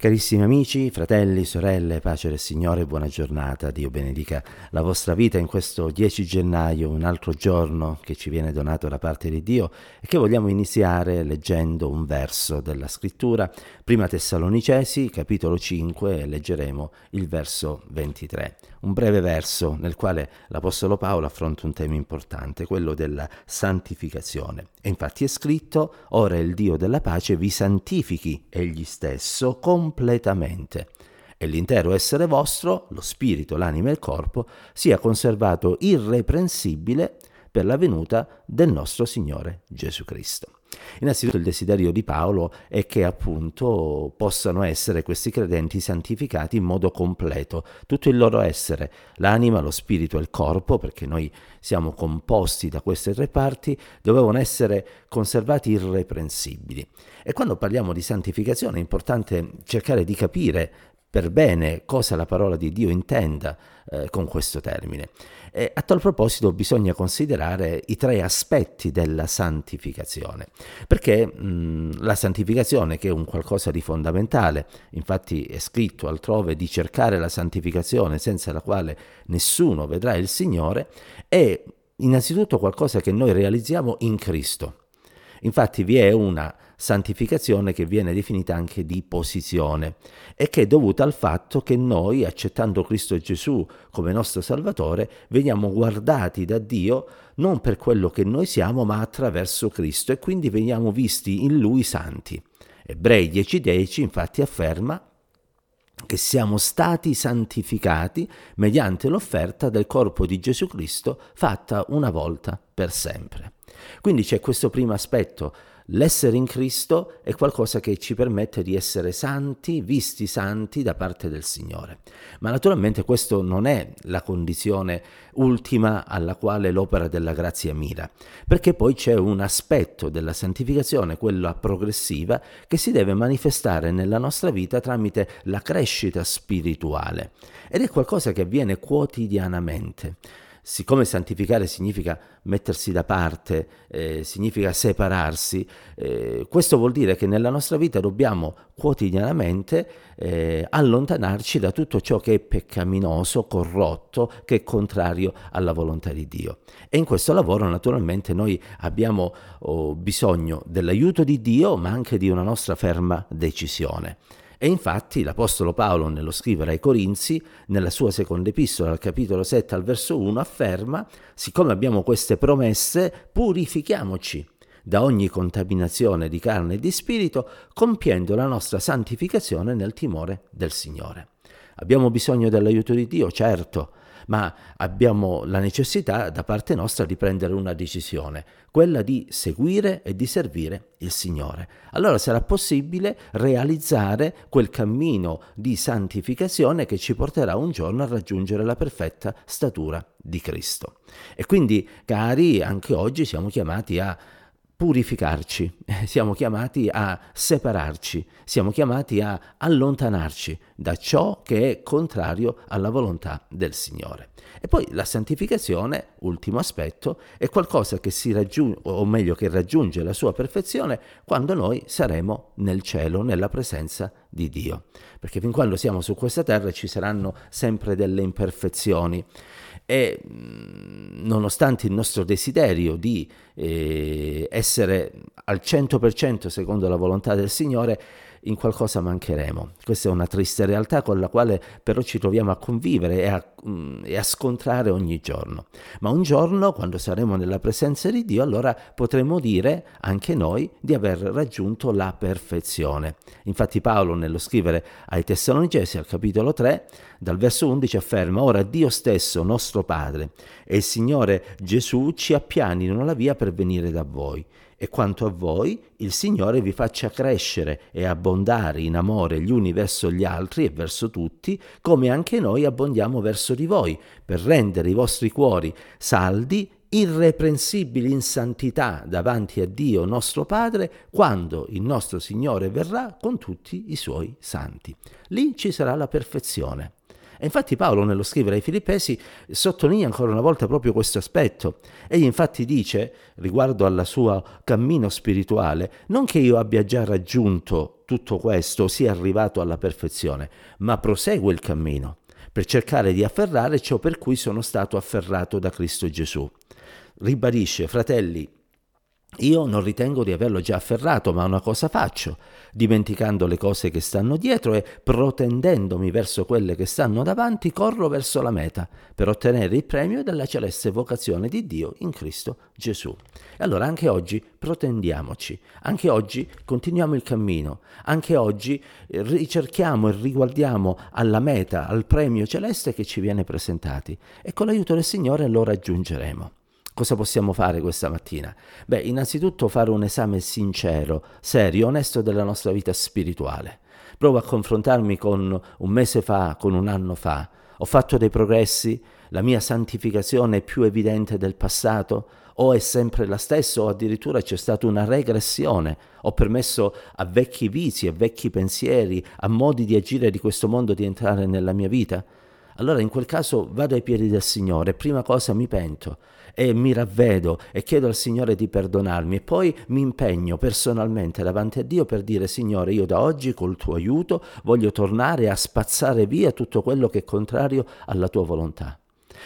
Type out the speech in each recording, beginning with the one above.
Carissimi amici, fratelli, sorelle, pace del Signore, buona giornata, Dio benedica la vostra vita. In questo 10 gennaio, un altro giorno che ci viene donato da parte di Dio e che vogliamo iniziare leggendo un verso della scrittura, prima Tessalonicesi, capitolo 5, leggeremo il verso 23, un breve verso nel quale l'Apostolo Paolo affronta un tema importante, quello della santificazione. E infatti è scritto, ora il Dio della pace vi santifichi egli stesso completamente e l'intero essere vostro, lo spirito, l'anima e il corpo, sia conservato irreprensibile per la venuta del nostro Signore Gesù Cristo. Innanzitutto il desiderio di Paolo è che appunto possano essere questi credenti santificati in modo completo, tutto il loro essere, l'anima, lo spirito e il corpo, perché noi siamo composti da queste tre parti, dovevano essere conservati irreprensibili. E quando parliamo di santificazione è importante cercare di capire per bene cosa la parola di Dio intenda eh, con questo termine. E a tal proposito bisogna considerare i tre aspetti della santificazione, perché mh, la santificazione, che è un qualcosa di fondamentale, infatti è scritto altrove di cercare la santificazione senza la quale nessuno vedrà il Signore, è innanzitutto qualcosa che noi realizziamo in Cristo. Infatti vi è una santificazione che viene definita anche di posizione e che è dovuta al fatto che noi, accettando Cristo Gesù come nostro Salvatore, veniamo guardati da Dio non per quello che noi siamo, ma attraverso Cristo e quindi veniamo visti in Lui santi. Ebrei 10.10 infatti afferma che siamo stati santificati mediante l'offerta del corpo di Gesù Cristo fatta una volta per sempre. Quindi c'è questo primo aspetto L'essere in Cristo è qualcosa che ci permette di essere santi, visti santi da parte del Signore. Ma naturalmente questo non è la condizione ultima alla quale l'opera della grazia mira, perché poi c'è un aspetto della santificazione, quella progressiva, che si deve manifestare nella nostra vita tramite la crescita spirituale ed è qualcosa che avviene quotidianamente siccome santificare significa mettersi da parte, eh, significa separarsi, eh, questo vuol dire che nella nostra vita dobbiamo quotidianamente eh, allontanarci da tutto ciò che è peccaminoso, corrotto, che è contrario alla volontà di Dio. E in questo lavoro naturalmente noi abbiamo oh, bisogno dell'aiuto di Dio, ma anche di una nostra ferma decisione. E infatti l'Apostolo Paolo, nello scrivere ai Corinzi, nella sua seconda epistola, al capitolo 7 al verso 1, afferma, siccome abbiamo queste promesse, purifichiamoci da ogni contaminazione di carne e di spirito, compiendo la nostra santificazione nel timore del Signore. Abbiamo bisogno dell'aiuto di Dio, certo, ma abbiamo la necessità da parte nostra di prendere una decisione, quella di seguire e di servire il Signore. Allora sarà possibile realizzare quel cammino di santificazione che ci porterà un giorno a raggiungere la perfetta statura di Cristo. E quindi, cari, anche oggi siamo chiamati a purificarci, siamo chiamati a separarci, siamo chiamati a allontanarci da ciò che è contrario alla volontà del Signore. E poi la santificazione, ultimo aspetto, è qualcosa che si raggiunge, o meglio che raggiunge la sua perfezione quando noi saremo nel cielo, nella presenza di Dio. Perché fin quando siamo su questa terra ci saranno sempre delle imperfezioni e mm, nonostante il nostro desiderio di eh, essere al 100% secondo la volontà del Signore, in qualcosa mancheremo. Questa è una triste realtà con la quale però ci troviamo a convivere e a, mm, e a, scontrare ogni giorno. Ma un giorno, quando saremo nella presenza di Dio, allora potremo dire anche noi di aver raggiunto la perfezione. Infatti Paolo, nello scrivere ai Tessalonicesi, al capitolo 3, dal verso 11 afferma, ora Dio stesso, nostro Padre, e il Signore Gesù ci appianino la via per venire da voi e quanto a voi, il Signore vi faccia crescere e abbondare in amore gli uni verso gli altri e verso tutti, come anche noi abbondiamo verso di voi, per rendere i vostri cuori saldi, irreprensibili in santità davanti a Dio nostro Padre, quando il nostro Signore verrà con tutti i suoi santi. Lì ci sarà la perfezione. E infatti Paolo nello scrivere ai Filippesi sottolinea ancora una volta proprio questo aspetto. Egli infatti dice, riguardo al suo cammino spirituale, non che io abbia già raggiunto tutto questo, sia arrivato alla perfezione, ma prosegue il cammino per cercare di afferrare ciò per cui sono stato afferrato da Cristo Gesù. Ribadisce, fratelli, io non ritengo di averlo già afferrato, ma una cosa faccio, dimenticando le cose che stanno dietro e protendendomi verso quelle che stanno davanti, corro verso la meta per ottenere il premio della celeste vocazione di Dio in Cristo Gesù. E allora anche oggi protendiamoci, anche oggi continuiamo il cammino, anche oggi ricerchiamo e riguardiamo alla meta, al premio celeste che ci viene presentati e con l'aiuto del Signore lo raggiungeremo. Cosa possiamo fare questa mattina? Beh, innanzitutto fare un esame sincero, serio, onesto della nostra vita spirituale. Provo a confrontarmi con un mese fa, con un anno fa. Ho fatto dei progressi? La mia santificazione è più evidente del passato? O è sempre la stessa o addirittura c'è stata una regressione? Ho permesso a vecchi vizi, a vecchi pensieri, a modi di agire di questo mondo di entrare nella mia vita? Allora in quel caso vado ai piedi del Signore, prima cosa mi pento e mi ravvedo e chiedo al Signore di perdonarmi e poi mi impegno personalmente davanti a Dio per dire Signore io da oggi col tuo aiuto voglio tornare a spazzare via tutto quello che è contrario alla tua volontà.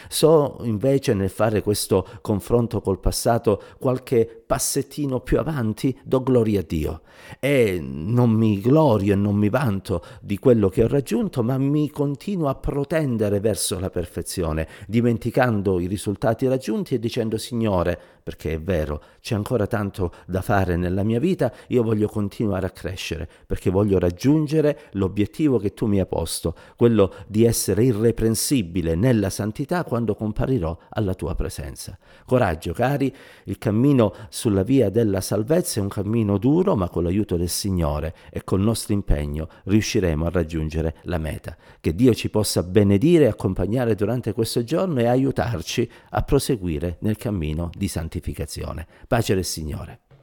So invece nel fare questo confronto col passato qualche passettino più avanti, do gloria a Dio. E non mi glorio e non mi vanto di quello che ho raggiunto, ma mi continuo a protendere verso la perfezione, dimenticando i risultati raggiunti e dicendo Signore, perché è vero, c'è ancora tanto da fare nella mia vita, io voglio continuare a crescere, perché voglio raggiungere l'obiettivo che tu mi hai posto, quello di essere irreprensibile nella santità quando comparirò alla tua presenza. Coraggio, cari, il cammino sulla via della salvezza è un cammino duro, ma con l'aiuto del Signore e col nostro impegno riusciremo a raggiungere la meta. Che Dio ci possa benedire e accompagnare durante questo giorno e aiutarci a proseguire nel cammino di santità santificazione. Pace del Signore.